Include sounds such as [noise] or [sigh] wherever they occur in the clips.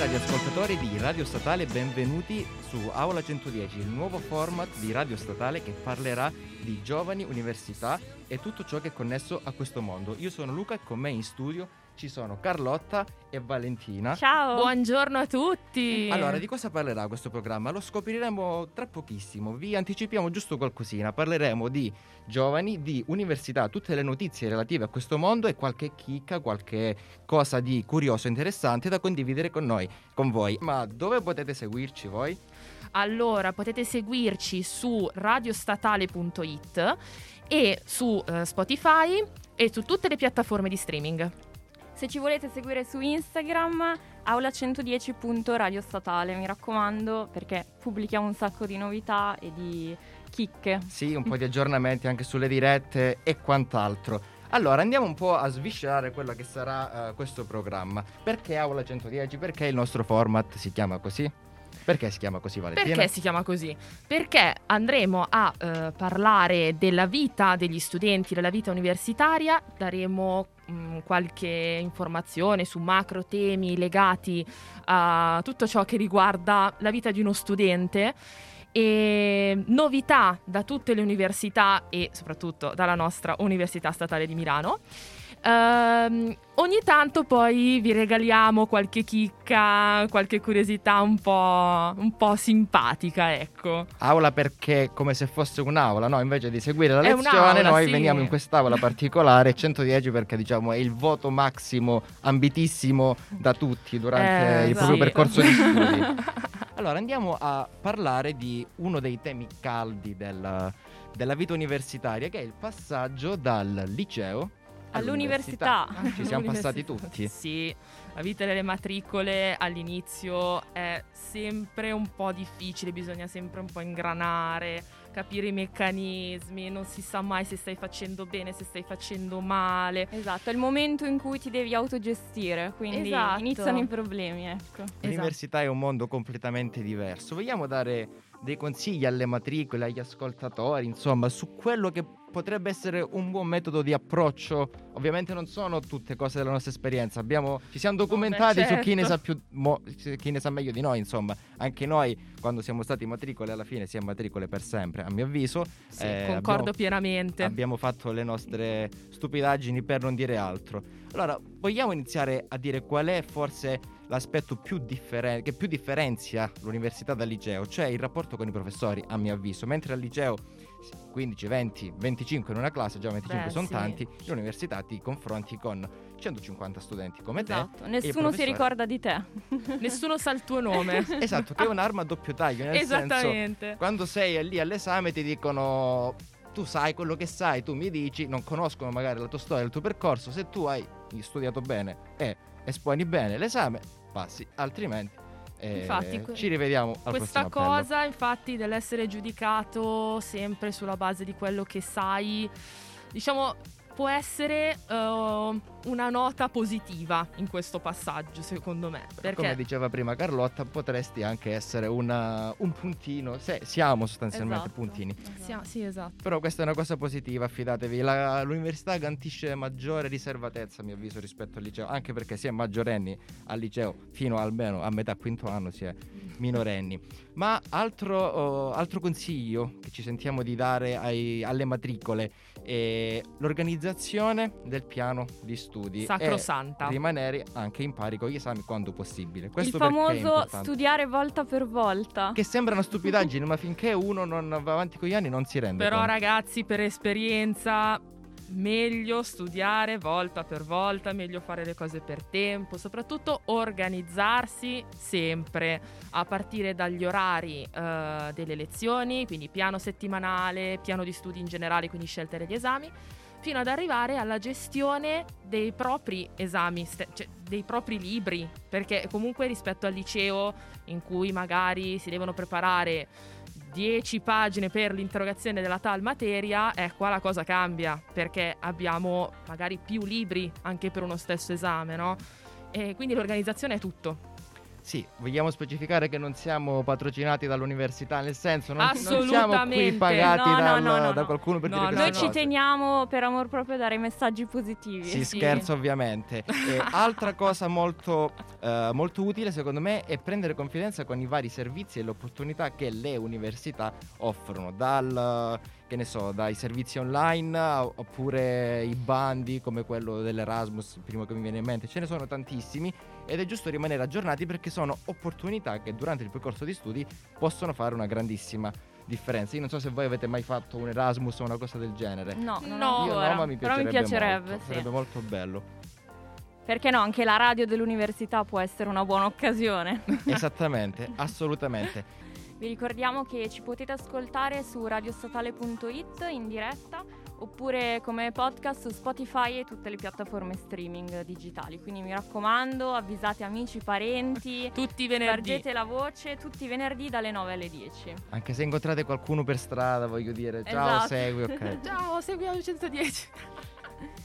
radioascoltatori di Radio Statale, benvenuti su Aula 110, il nuovo format di Radio Statale che parlerà di giovani, università e tutto ciò che è connesso a questo mondo. Io sono Luca e con me in studio ci sono Carlotta e Valentina. Ciao! Buongiorno a tutti! Allora, di cosa parlerà questo programma? Lo scopriremo tra pochissimo, vi anticipiamo giusto qualcosina. Parleremo di giovani, di università, tutte le notizie relative a questo mondo e qualche chicca, qualche cosa di curioso e interessante da condividere con noi, con voi. Ma dove potete seguirci voi? Allora, potete seguirci su radiostatale.it e su uh, Spotify e su tutte le piattaforme di streaming. Se ci volete seguire su Instagram, aula110.radiostatale, mi raccomando, perché pubblichiamo un sacco di novità e di chicche. Sì, un po' [laughs] di aggiornamenti anche sulle dirette e quant'altro. Allora, andiamo un po' a sviscerare quello che sarà uh, questo programma. Perché Aula 110? Perché il nostro format si chiama così? Perché si chiama così Valentina? Perché si chiama così? Perché andremo a uh, parlare della vita degli studenti, della vita universitaria, daremo mh, qualche informazione su macro temi legati a tutto ciò che riguarda la vita di uno studente e novità da tutte le università e soprattutto dalla nostra Università Statale di Milano. Uh, ogni tanto poi vi regaliamo qualche chicca, qualche curiosità un po', un po', simpatica, ecco. Aula perché come se fosse un'aula, no? Invece di seguire la lezione noi sì. veniamo in quest'aula particolare 110 perché diciamo è il voto massimo ambitissimo da tutti durante eh, il sì. proprio percorso di [laughs] studi. allora andiamo a parlare di uno dei temi caldi del, della vita universitaria che è il passaggio dal liceo all'università. all'università. Ci siamo passati tutti. Sì, la vita delle matricole all'inizio è sempre un po' difficile, bisogna sempre un po' ingranare, capire i meccanismi, non si sa mai se stai facendo bene, se stai facendo male. Esatto, è il momento in cui ti devi autogestire, quindi Esatto. iniziano i problemi, ecco. L'università è un mondo completamente diverso. Vogliamo dare dei consigli alle matricole, agli ascoltatori, insomma, su quello che potrebbe essere un buon metodo di approccio. Ovviamente non sono tutte cose della nostra esperienza. Abbiamo, ci siamo documentati Beh, su chi ne, certo. sa più, mo- chi ne sa meglio di noi, insomma. Anche noi, quando siamo stati matricole, alla fine siamo matricole per sempre, a mio avviso. Sì, Eh, concordo abbiamo- pienamente. Abbiamo fatto le nostre stupidaggini per non dire altro. Allora, vogliamo iniziare a dire qual è forse l'aspetto più differen- che più differenzia l'università dal liceo, cioè il rapporto con i professori, a mio avviso. Mentre al liceo 15, 20, 25 in una classe, già 25 Beh, sono sì. tanti, all'università ti confronti con 150 studenti come Esatto, te. nessuno si ricorda di te. [laughs] Nessuno sa il tuo nome. [laughs] Esatto, che è un'arma a doppio taglio, nel senso Esattamente. quando sei lì all'esame ti dicono tu sai quello che sai, tu mi dici, non conoscono magari la tua storia, il tuo percorso, se tu hai studiato bene e esponi bene l'esame, passi, altrimenti eh, Infatti, ci rivediamo al Questa prossimo appello. cosa, infatti, dell'essere giudicato sempre sulla base di quello che sai, diciamo, può essere eh, una nota positiva in questo passaggio, secondo me. Come Perché diceva prima Carlotta, potresti anche essere una- un puntino, se, siamo sostanzialmente Esatto. puntini. Sì, sì, esatto. Però questa è una cosa positiva, fidatevi. La- l'università garantisce maggiore riservatezza, a mio avviso, rispetto al liceo. Anche perché si è maggiorenni al liceo fino almeno a metà quinto anno si è minorenni. Ma altro, oh, altro consiglio che ci sentiamo di dare ai- alle matricole è l'organizzazione del piano di studi. Sacrosanta. E rimanere anche in pari con gli esami quando possibile. Il Questo è famoso studiare volta per volta. Che sembra una stupidaggine, ma finché uno non va avanti con gli anni non si rende Però, conto. ragazzi, per esperienza, meglio studiare volta per volta, meglio fare le cose per tempo, soprattutto organizzarsi sempre a partire dagli orari eh, delle lezioni, quindi piano settimanale, piano di studi in generale, quindi scelta degli esami, fino ad arrivare alla gestione dei propri esami, cioè dei propri libri, perché comunque rispetto al liceo in cui magari si devono preparare 10 pagine per l'interrogazione della tal materia, eh, qua la cosa cambia perché abbiamo magari più libri anche per uno stesso esame, no? E quindi l'organizzazione è tutto. Sì, vogliamo specificare che non siamo patrocinati dall'università, nel senso non, non siamo qui pagati No, dal- no, no, da no. qualcuno per No, dire no, Noi ci cose. teniamo per amor proprio a dare messaggi positivi. Si Sì. scherza ovviamente. E [laughs] altra cosa molto, eh, molto utile secondo me è prendere confidenza con i vari servizi e le opportunità che le università offrono, dal, che ne so, dai servizi online oppure i bandi come quello dell'Erasmus, il primo che mi viene in mente, ce ne sono tantissimi ed è giusto rimanere aggiornati perché sono opportunità che durante il percorso di studi possono fare una grandissima differenza. Io non so se voi avete mai fatto un Erasmus o una cosa del genere. No, No. Io no, ma mi Però mi piacerebbe, piacerebbe, molto, sì. sarebbe molto bello. Perché no, anche la radio dell'università può essere una buona occasione. Esattamente, assolutamente. Vi ricordiamo che ci potete ascoltare su radiostatale.it in diretta oppure come podcast su Spotify e tutte le piattaforme streaming digitali. Quindi mi raccomando, avvisate amici, parenti, [laughs] Tutti i venerdì. spargete la voce tutti i venerdì dalle 9 alle 10. Anche se incontrate qualcuno per strada, voglio dire, ciao, Esatto. segui, ok. [laughs] Ciao, seguiamo il 110.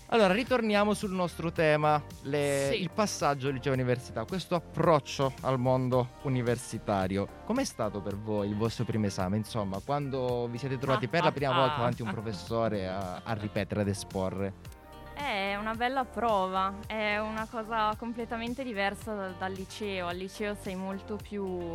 Allora, ritorniamo sul nostro tema, le- Sì. il passaggio liceo università, questo approccio al mondo universitario. Com'è stato per voi il vostro primo esame? Insomma, quando vi siete trovati per la prima volta davanti a un professore a, a ripetere, ad esporre? È una bella prova, è una cosa completamente diversa dal, dal liceo. Al liceo sei molto più,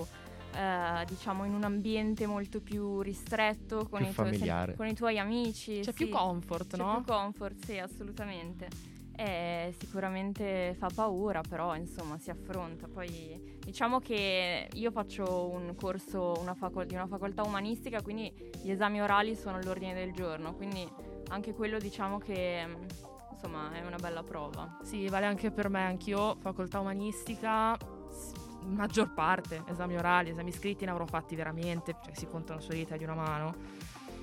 eh, diciamo, in un ambiente molto più ristretto, con, Più i, tuoi, familiare. con i tuoi amici. C'è sì. più comfort, C'è no? più comfort, sì, assolutamente. Eh, sicuramente fa paura, però insomma si affronta. Poi diciamo che io faccio un corso una facol- di una facoltà umanistica, quindi gli esami orali sono all'ordine del giorno, quindi anche quello diciamo che mm, insomma è una bella prova. Sì, vale anche per me, anch'io, facoltà umanistica, maggior parte, esami orali, esami scritti ne avrò fatti veramente, cioè si contano sulle dita di una mano.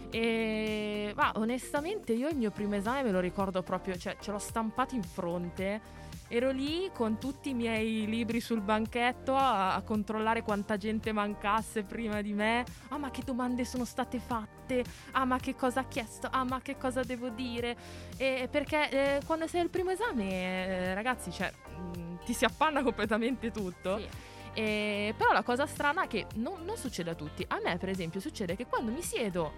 E ma onestamente io il mio primo esame me lo ricordo proprio, cioè ce l'ho stampato in fronte. Ero lì con tutti i miei libri sul banchetto a, a controllare quanta gente mancasse prima di me. Ah, ma che domande sono state fatte? Ah, ma che cosa ha chiesto? Ah, ma che cosa devo dire? E perché eh, quando sei al primo esame, eh, ragazzi, cioè, mh, ti si appanna completamente tutto. Sì. E- però la cosa strana è che non, non succede a tutti. A me, per esempio, succede che quando mi siedo,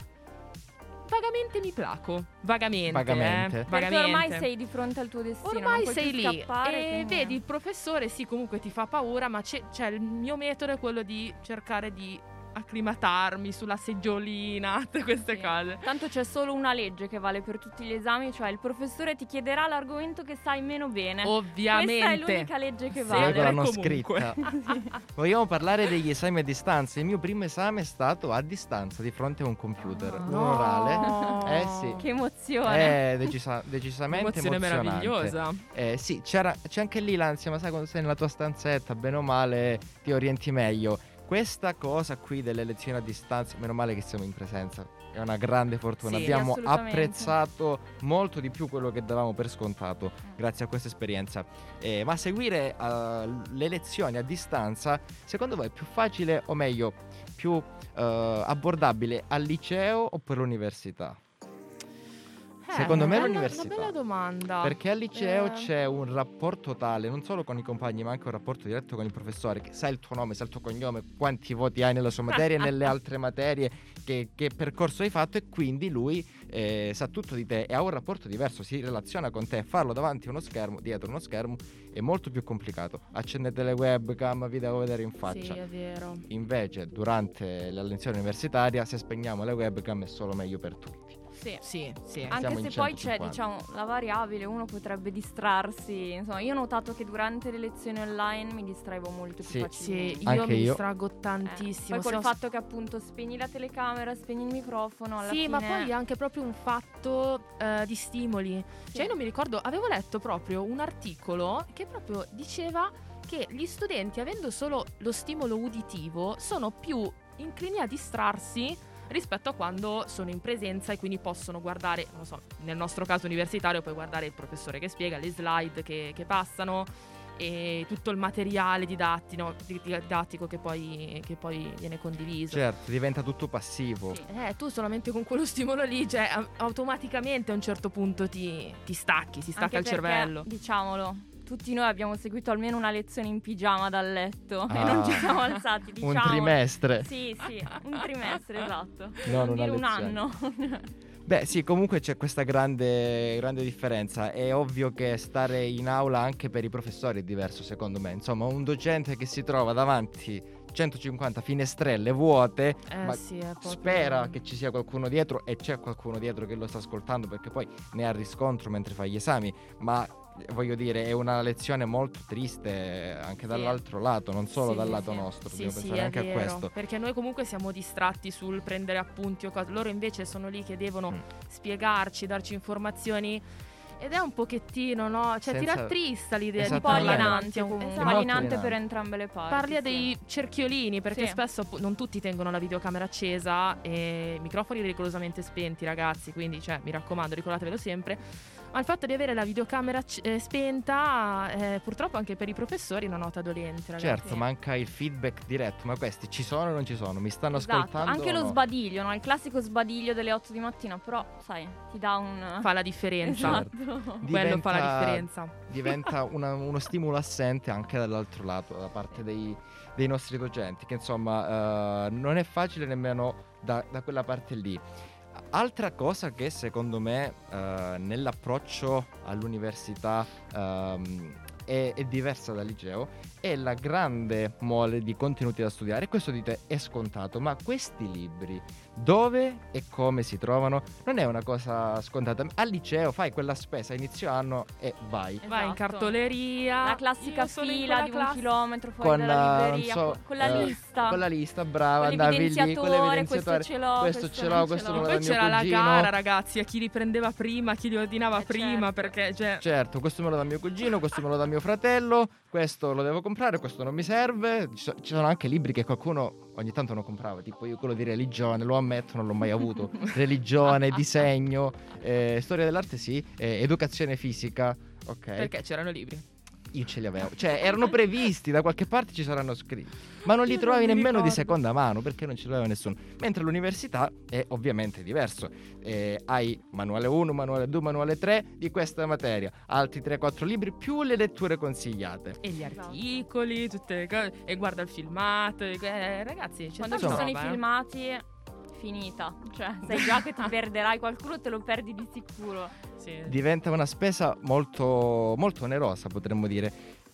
vagamente mi placo. Vagamente. Vagamente. eh, Perché vagamente. ormai sei di fronte al tuo destino. Ormai sei lì scappare, e quindi- vedi il professore, sì, comunque ti fa paura, ma c'è, cioè, il mio metodo è quello di cercare di acclimatarmi sulla seggiolina, [laughs] tutte queste Sì. cose. Tanto c'è solo una legge che vale per tutti gli esami, cioè il professore ti chiederà l'argomento che sai meno bene. Ovviamente. Questa è l'unica legge che Sì, vale. Regola non scritta. [laughs] Vogliamo parlare degli esami a distanza. Il mio primo esame è stato a distanza, di fronte a un computer, Ah. un No. orale. Eh sì. Che emozione. È decisa- decisamente Emozione emozionante. meravigliosa. Eh, sì, c'era- c'è anche lì l'ansia, ma sai quando sei nella tua stanzetta, bene o male, ti orienti meglio. Questa cosa qui delle lezioni a distanza, meno male che siamo in presenza, è una grande fortuna. Sì, Abbiamo apprezzato molto di più quello che davamo per scontato grazie a questa esperienza. Eh, ma seguire eh, le lezioni a distanza, secondo voi è più facile o meglio, più eh, abbordabile al liceo oppure all'università? Eh, Secondo me una bella- l'università. Una bella domanda. Perché al liceo Eh. c'è un rapporto tale, non solo con i compagni, ma anche un rapporto diretto con il professore, che sa il tuo nome, sa il tuo cognome, quanti voti hai nella sua materia e nelle [laughs] altre materie, che, che percorso hai fatto e quindi lui eh, sa tutto di te e ha un rapporto diverso, si relaziona con te. Farlo davanti a uno schermo, dietro uno schermo, è molto più complicato. Accendete le webcam, vi devo vedere in faccia. Sì, è vero. Invece, durante la lezione universitaria, se spegniamo le webcam è solo meglio per tutti. Sì. Sì, sì. Siamo Anche in se poi c'è 150. diciamo la variabile, uno potrebbe distrarsi. Insomma, io ho notato che durante le lezioni online mi distraevo molto più Sì. facilmente. Sì, io Anche mi io. distraggo Eh, tantissimo. Poi col fatto che appunto spegni la telecamera, spegni il microfono, alla Sì, ma fine- poi è anche proprio un fatto eh, di stimoli. Sì. Cioè, io non mi ricordo, avevo letto proprio un articolo che proprio diceva che gli studenti, avendo solo lo stimolo uditivo, sono più inclini a distrarsi rispetto a quando sono in presenza e quindi possono guardare, non lo so, nel nostro caso universitario puoi guardare il professore che spiega, le slide che, che passano e tutto il materiale didattico, didattico che, poi, che poi viene condiviso. Certo, diventa tutto passivo. Sì. Eh, tu solamente con quello stimolo lì, cioè, automaticamente a un certo punto ti, ti stacchi, si stacca Anche il perché, cervello. Diciamolo, tutti noi abbiamo seguito almeno una lezione in pigiama dal letto [laughs] e Ah. non ci siamo alzati, diciamo. Un trimestre. Sì, sì, un trimestre, esatto. Non una un anno. Beh, sì, comunque c'è questa grande, grande differenza. È ovvio che stare in aula anche per i professori è diverso, secondo me. Insomma, un docente che si trova davanti 150 finestrelle vuote, Eh sì, proprio- spera che ci sia qualcuno dietro e c'è qualcuno dietro che lo sta ascoltando perché poi ne ha riscontro mentre fa gli esami, ma voglio dire è una lezione molto triste anche Sì. dall'altro lato, non solo Sì, dal lato sì. nostro, Sì, dobbiamo sì, pensare anche vero, a questo. Perché noi comunque siamo distratti sul prendere appunti o cose. Loro invece sono lì che devono Mm. spiegarci, darci informazioni. Ed è un pochettino, no? Cioè, ti Senza- rattrista l'idea di un po' Esattamente. parlare alienante comunque, È Esatto. alienante per entrambe le parti. Parli a sì. dei cerchiolini perché Sì. spesso non tutti tengono la videocamera accesa e i microfoni rigorosamente spenti, ragazzi. Quindi, cioè, mi raccomando, ricordatevelo sempre. Ma il fatto di avere la videocamera c- eh, spenta, eh, purtroppo anche per i professori, è una nota dolente, ragazzi. Certo, manca il feedback diretto, ma questi ci sono o non ci sono? Mi stanno Esatto, ascoltando? anche lo no? sbadiglio, no? il classico sbadiglio delle 8 di mattina, però sai, ti dà un... Fa la differenza. Esatto. Quello fa la Diventa- differenza. diventa [laughs] una- uno stimolo assente anche dall'altro lato, da parte dei, dei nostri docenti, che insomma eh, non è facile nemmeno da, da quella parte lì. Altra cosa che secondo me eh, nell'approccio all'università ehm, è, è diversa dal liceo è la grande mole di contenuti da studiare. Questo dite è scontato, ma questi libri dove e come si trovano non è una cosa scontata. Al liceo fai quella spesa inizio anno e vai. Vai in Esatto. cartoleria. La classica fila di un classe. chilometro fuori Con, dalla eh, libreria, non so, con, con la eh, lista. Con la lista, brava, andavi lì con l'evidenziatore, questo ce l'ho, questo questo ce non l'ho, ce questo l'ho. me lo Poi c'era la cugino. gara, ragazzi, a chi li prendeva prima, a chi li ordinava Eh, prima, certo. perché cioè, Certo, questo me lo dà mio cugino, questo me lo dà mio fratello, questo lo devo comprare, questo non mi serve. Ci sono anche libri che qualcuno ogni tanto non comprava, tipo io quello di religione, lo ammetto, non l'ho mai avuto. [laughs] religione, [laughs] disegno, eh, storia dell'arte sì, eh, educazione fisica, ok. perché c'erano libri. Io ce li avevo, cioè erano previsti, da qualche parte ci saranno scritti, ma non li Io non trovavi mi nemmeno di ricordo. seconda mano perché non ce l'aveva nessuno. Mentre l'università è ovviamente diverso, Eh, hai manuale 1, manuale 2, manuale 3 di questa materia, altri 3-4 libri più le letture consigliate. E gli articoli, tutte le cose. E guarda il filmato. eh, ragazzi, c'è Quando ci sono i roba, eh. filmati, finita. Cioè, sai già che ti [laughs] perderai qualcuno, te lo perdi di sicuro. Sì. Diventa una spesa molto, molto onerosa, potremmo dire.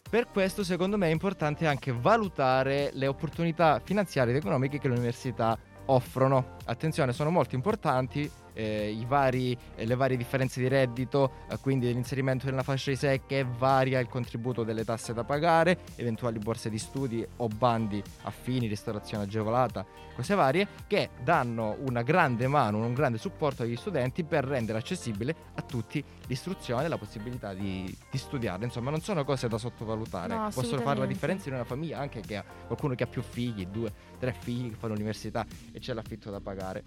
Per questo, secondo me, è importante anche valutare le opportunità finanziarie ed economiche che le università offrono. Attenzione, sono molto importanti eh, vari- eh, le varie differenze di reddito, eh, quindi l'inserimento nella fascia di secche, varia il contributo delle tasse da pagare, eventuali borse di studi o bandi affini, ristorazione agevolata, cose varie, che danno una grande mano, un grande supporto agli studenti per rendere accessibile a tutti l'istruzione e la possibilità di, di studiare. Insomma, non sono cose da sottovalutare. No, Possono fare la differenza in una famiglia, anche che ha qualcuno che ha più figli, due, tre figli che fanno l'università e c'è l'affitto da pagare.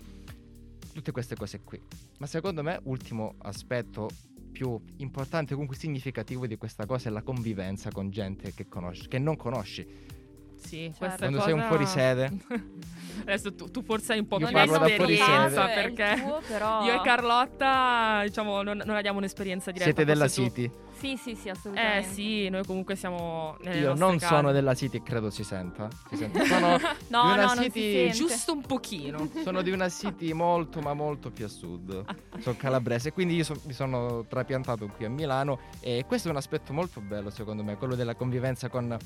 Tutte queste cose qui. Ma secondo me, ultimo aspetto più importante, comunque significativo di questa cosa è la convivenza con gente che conosci, che non conosci. Sì, Certo. Quando cosa... sei un fuorisede. [laughs] Adesso tu, tu forse hai un po' Io più esperienza perché tuo, però... io e Carlotta, diciamo, non, non abbiamo un'esperienza diretta. Siete della tu- Sì, sì, sì, Eh assolutamente. sì, noi comunque siamo nelle Io non case. sono della City e credo si senta. Si sente. [laughs] Sono, No, di no, una non si city sente. Giusto un pochino. sono di una city molto ma molto più a sud. Sono calabrese, quindi io so- mi sono trapiantato qui a Milano e questo è un aspetto molto bello secondo me, quello della convivenza con,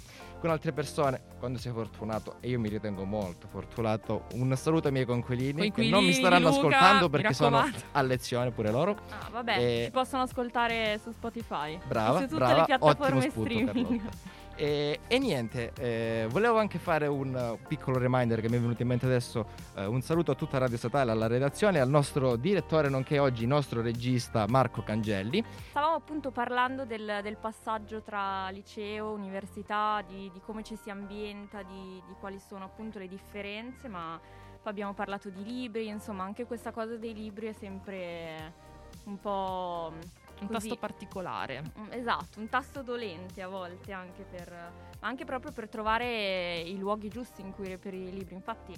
con altre persone quando sei fortunato e io mi ritengo molto fortunato. Un saluto ai miei conquilini che non mi Coinquilini, staranno Luca, ascoltando perché sono raccomando. a lezione pure loro. Ah, vabbè, Eh, ci possono ascoltare su Spotify. Brava, su tutte brava, le piattaforme ottimo spunto, streaming. Carlotta. E, e niente, eh, volevo anche fare un uh, piccolo reminder che mi è venuto in mente adesso. eh, un saluto a tutta Radio Statale, alla redazione, al nostro direttore, nonché oggi nostro regista Marco Cangelli. Stavamo appunto parlando del, del passaggio tra liceo, università, di, di come ci si ambienta, di, di quali sono appunto le differenze, ma poi abbiamo parlato di libri, insomma anche questa cosa dei libri è sempre un po'... Un così. tasto particolare. Mm, Esatto, un tasto dolente a volte anche per, anche proprio per trovare i luoghi giusti in cui reperire i libri. Infatti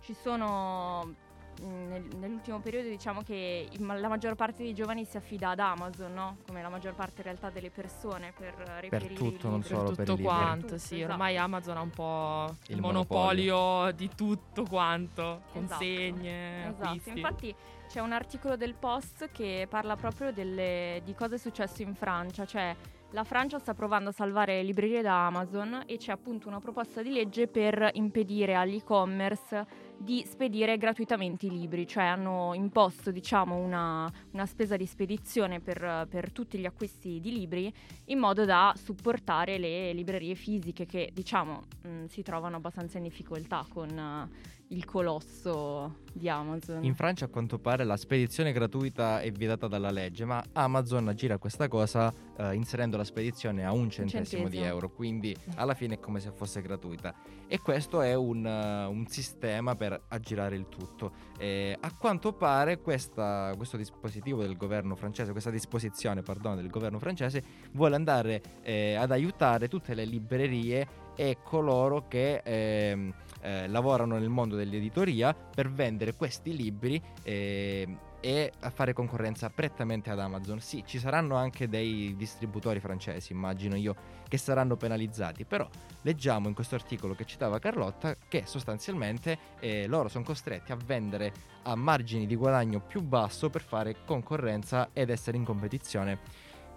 ci sono nel- nell'ultimo periodo diciamo che la maggior parte dei giovani si affida ad Amazon, no? Come la maggior parte in realtà delle persone per reperire i tutto, non libri. solo per per tutto libri. quanto, Per sì, tutto, ormai Amazon ha un po' il, Il monopolio, di tutto quanto, Esatto. consegne, Esatto, acquisti. infatti c'è un articolo del Post che parla proprio delle- di cosa è successo in Francia, cioè la Francia sta provando a salvare librerie da Amazon e c'è appunto una proposta di legge per impedire all'e-commerce di spedire gratuitamente i libri, cioè hanno imposto diciamo una, una spesa di spedizione per, per tutti gli acquisti di libri in modo da supportare le librerie fisiche che diciamo mh, si trovano abbastanza in difficoltà con eh, il colosso di Amazon. In Francia a quanto pare la spedizione gratuita è vietata dalla legge, ma Amazon aggira questa cosa eh, inserendo la spedizione a un centesimo, di centesimo. euro, quindi [laughs] alla fine è come se fosse gratuita. E questo è un, eh, un sistema per aggirare il tutto. Eh, a quanto pare questa- questo dispositivo del governo francese, questa disposizione pardon, del governo francese vuole andare eh, ad aiutare tutte le librerie e coloro che ehm, eh, lavorano nel mondo dell'editoria per vendere questi libri ehm, e a fare concorrenza prettamente ad Amazon. Sì, ci saranno anche dei distributori francesi, immagino io, che saranno penalizzati, però leggiamo in questo articolo che citava Carlotta che sostanzialmente eh, loro sono costretti a vendere a margini di guadagno più basso per fare concorrenza ed essere in competizione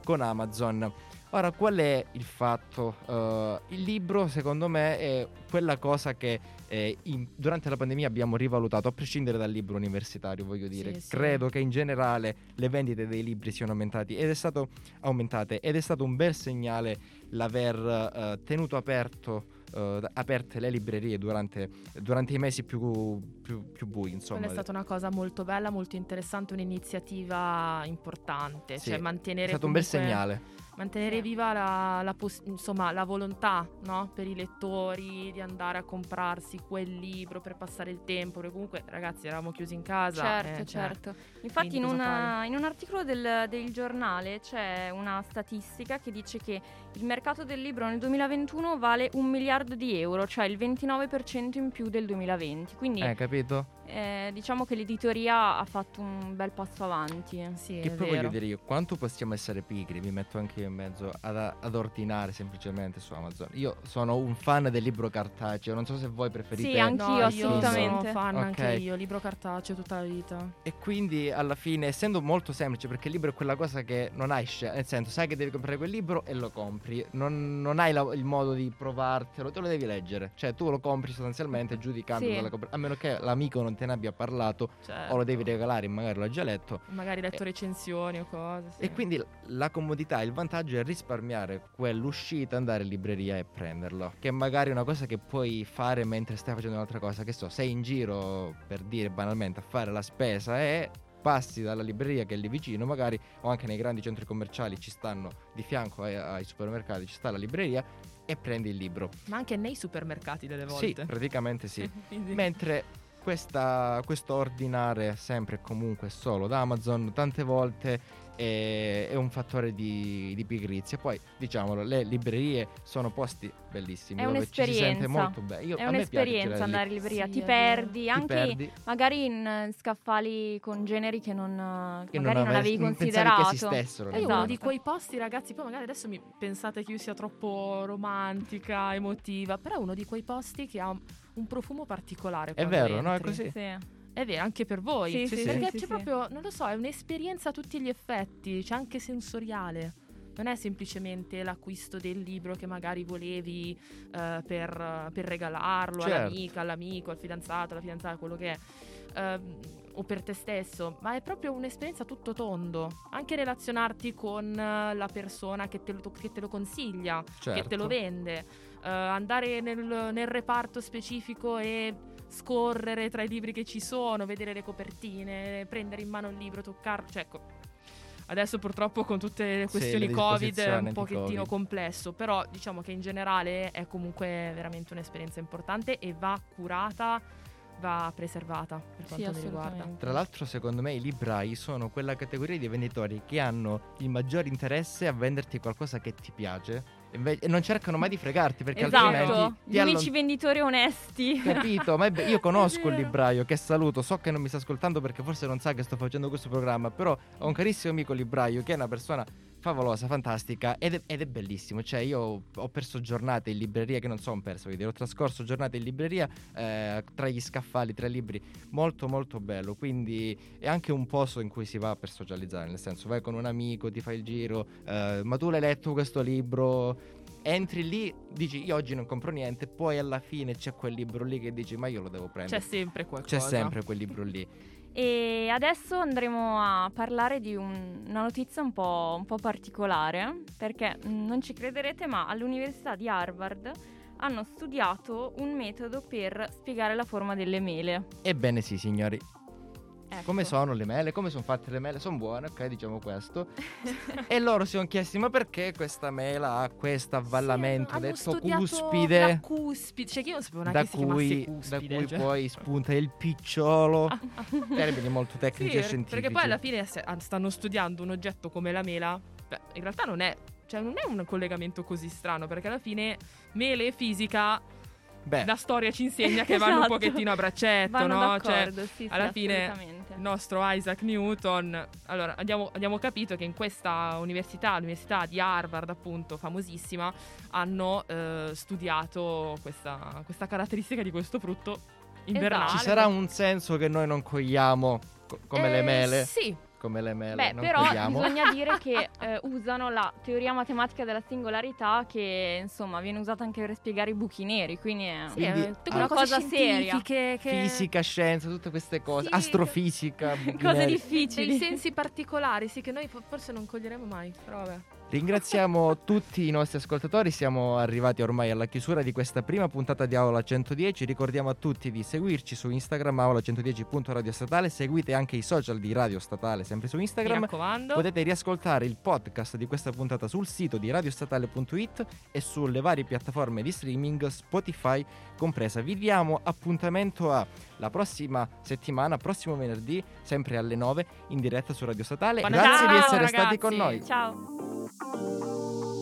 con Amazon. Ora, qual è il fatto? Eh, il libro, secondo me, è quella cosa che eh, in- durante la pandemia abbiamo rivalutato, a prescindere dal libro universitario, voglio dire. Sì, sì. Credo che in generale le vendite dei libri siano aumentati ed è stato, aumentate ed è stato un bel segnale l'aver eh, tenuto aperto, eh, aperte le librerie durante, durante i mesi più, più, più bui, insomma. Quella è stata una cosa molto bella, molto interessante, un'iniziativa importante, Sì, cioè mantenere è stato un bel comunque- segnale. Mantenere Sì. viva la, la poss- insomma, la volontà no? per i lettori di andare a comprarsi quel libro per passare il tempo, perché comunque ragazzi eravamo chiusi in casa. Certo, eh, cioè, certo. Infatti quindi in, una- in un articolo del, del giornale c'è una statistica che dice che il mercato del libro nel 2021 vale un miliardo di euro, cioè il 29% in più del 2020. Quindi Eh, capito? eh, diciamo che l'editoria ha fatto un bel passo avanti. Sì, Che è poi vero. voglio dire io, quanto possiamo essere pigri, mi metto anche io in mezzo ad, ad ordinare semplicemente su Amazon. Io sono un fan del libro cartaceo, non so se voi preferite... Sì, Anch'io, No, assolutamente. Io sono fan Ok. anche io, libro cartaceo tutta la vita. E quindi alla fine, essendo molto semplice, perché il libro è quella cosa che non hai scelta, nel senso, sai che devi comprare quel libro e lo compri, non, non hai la- il modo di provartelo, te lo devi leggere, cioè tu lo compri sostanzialmente giudicando, Sì. dalla compra- a meno che l'amico non te ne abbia parlato Certo. o lo devi regalare, magari l'ha già letto. Magari letto recensioni o cose. sì. E quindi la comodità, il vantaggio è risparmiare quell'uscita, andare in libreria e prenderlo. Che magari è una cosa che puoi fare mentre stai facendo un'altra cosa. Che so, sei in giro per dire banalmente a fare la spesa e passi dalla libreria che è lì vicino, magari o anche nei grandi centri commerciali ci stanno di fianco ai, ai supermercati, ci sta la libreria e prendi il libro. Ma anche nei supermercati delle Sì, volte. praticamente sì. [laughs] Mentre questa, questo ordinare sempre e comunque solo da Amazon tante volte è, è un fattore di, di pigrizia. Poi diciamolo, le librerie sono posti bellissimi È dove ci si sente un'esperienza. molto bene. Io- È a me piace girare un'esperienza andare in libreria, Sì, ti è perdi, Ti anche perdi magari in scaffali con generi che non, eh, e magari non, ave- avevi non considerato. che esistessero. E io nel uno Esatto. di quei posti, ragazzi, poi magari adesso mi pensate che io sia troppo romantica, emotiva, però è uno di quei posti che ha un, profumo particolare. È vero, no? È entri. così. Sì. È vero, anche per voi. Sì, sì, sì. Perché sì, c'è sì. proprio, non lo so, è un'esperienza a tutti gli effetti, c'è anche sensoriale. Non è semplicemente l'acquisto del libro che magari volevi eh, per, per regalarlo Certo. all'amica, all'amico, al fidanzato, alla fidanzata, quello che è. Ehm, o per te stesso, ma è proprio un'esperienza tutto tondo. Anche relazionarti con eh, la persona che te lo, che te lo consiglia, che te lo Certo. vende, eh, andare nel, nel reparto specifico e scorrere tra i libri che ci sono, vedere le copertine, prendere in mano il libro, toccarlo, cioè ecco. Adesso purtroppo con tutte le Sì, questioni le Covid è un pochettino complesso, però diciamo che in generale è comunque veramente un'esperienza importante e va curata, va preservata per Sì, quanto mi riguarda. Tra l'altro, secondo me, i librai sono quella categoria di venditori che hanno il maggior interesse a venderti qualcosa che ti piace e non cercano mai di fregarti perché esatto, altrimenti ti gli unici allon- venditori onesti. Capito? Ma be- io [laughs] conosco il libraio che saluto, so che non mi sta ascoltando perché forse non sa che sto facendo questo programma, però ho un carissimo amico libraio che è una persona favolosa, fantastica ed è, ed è bellissimo. Cioè, io ho perso giornate in libreria, che non sono perso, dire, ho trascorso giornate in libreria eh, tra gli scaffali, tra i libri, molto molto bello. Quindi è anche un posto in cui si va per socializzare, nel senso vai con un amico, ti fai il giro, eh, ma tu l'hai letto questo libro? Entri lì, dici io oggi non compro niente, poi alla fine c'è quel libro lì che dici ma io lo devo C'è prendere. sempre qualcosa. C'è sempre quel libro lì. E adesso andremo a parlare di un- una notizia un po', un po' particolare, perché mh, non ci crederete, ma all'Università di Harvard hanno studiato un metodo per spiegare la forma delle mele. Ebbene sì, signori. Ecco. Come sono le mele? Come sono fatte le mele? Sono buone, ok, diciamo questo. [laughs] e loro si sono chiesti: ma perché questa mela ha questo avvallamento Hanno detto cuspide? La cuspide, cioè che io non sapevo neanche Da si cui, da cuspide. cui cioè. poi spunta il picciolo. [laughs] Termini molto tecnici Sì, e scientifici. perché poi alla fine ah, stanno studiando un oggetto come la mela. Beh, in realtà non è, cioè non è un collegamento così strano, perché alla fine mele e fisica, Beh, la storia ci insegna che vanno un Esatto. pochettino a braccetto, Vanno no? Cioè, sì, sì, alla fine assolutamente. Il nostro Isaac Newton. Allora, abbiamo, abbiamo capito che in questa università, l'università di Harvard, appunto, famosissima, hanno eh, studiato questa, questa caratteristica di questo frutto invernale. Ci sarà un senso che noi non cogliamo co- come le Eh, mele. Sì, Come le mele. Beh, non però cogliamo. bisogna [laughs] dire che eh, usano la teoria matematica della singolarità che insomma viene usata anche per spiegare i buchi neri, quindi è sì, Quindi, ah, una cosa seria. che... Fisica, scienza, tutte queste cose. Sì. Astrofisica. [laughs] buchi cose neri. dei difficili. sensi particolari, sì, che noi fo- forse non coglieremo mai, però vabbè. Ringraziamo tutti i nostri ascoltatori, siamo arrivati ormai alla chiusura di questa prima puntata di Aula 110, ricordiamo a tutti di seguirci su Instagram aula110.radio statale, seguite anche i social di Radio Statale sempre su Mi Instagram, raccomando. potete riascoltare il podcast di questa puntata sul sito di radiostatale.it e sulle varie piattaforme di streaming Spotify compresa. Vi diamo appuntamento a la prossima settimana, prossimo venerdì, sempre alle 9 in diretta su Radio Statale. Buona Grazie di ciao, essere stati ragazzi. con noi. Ciao. Música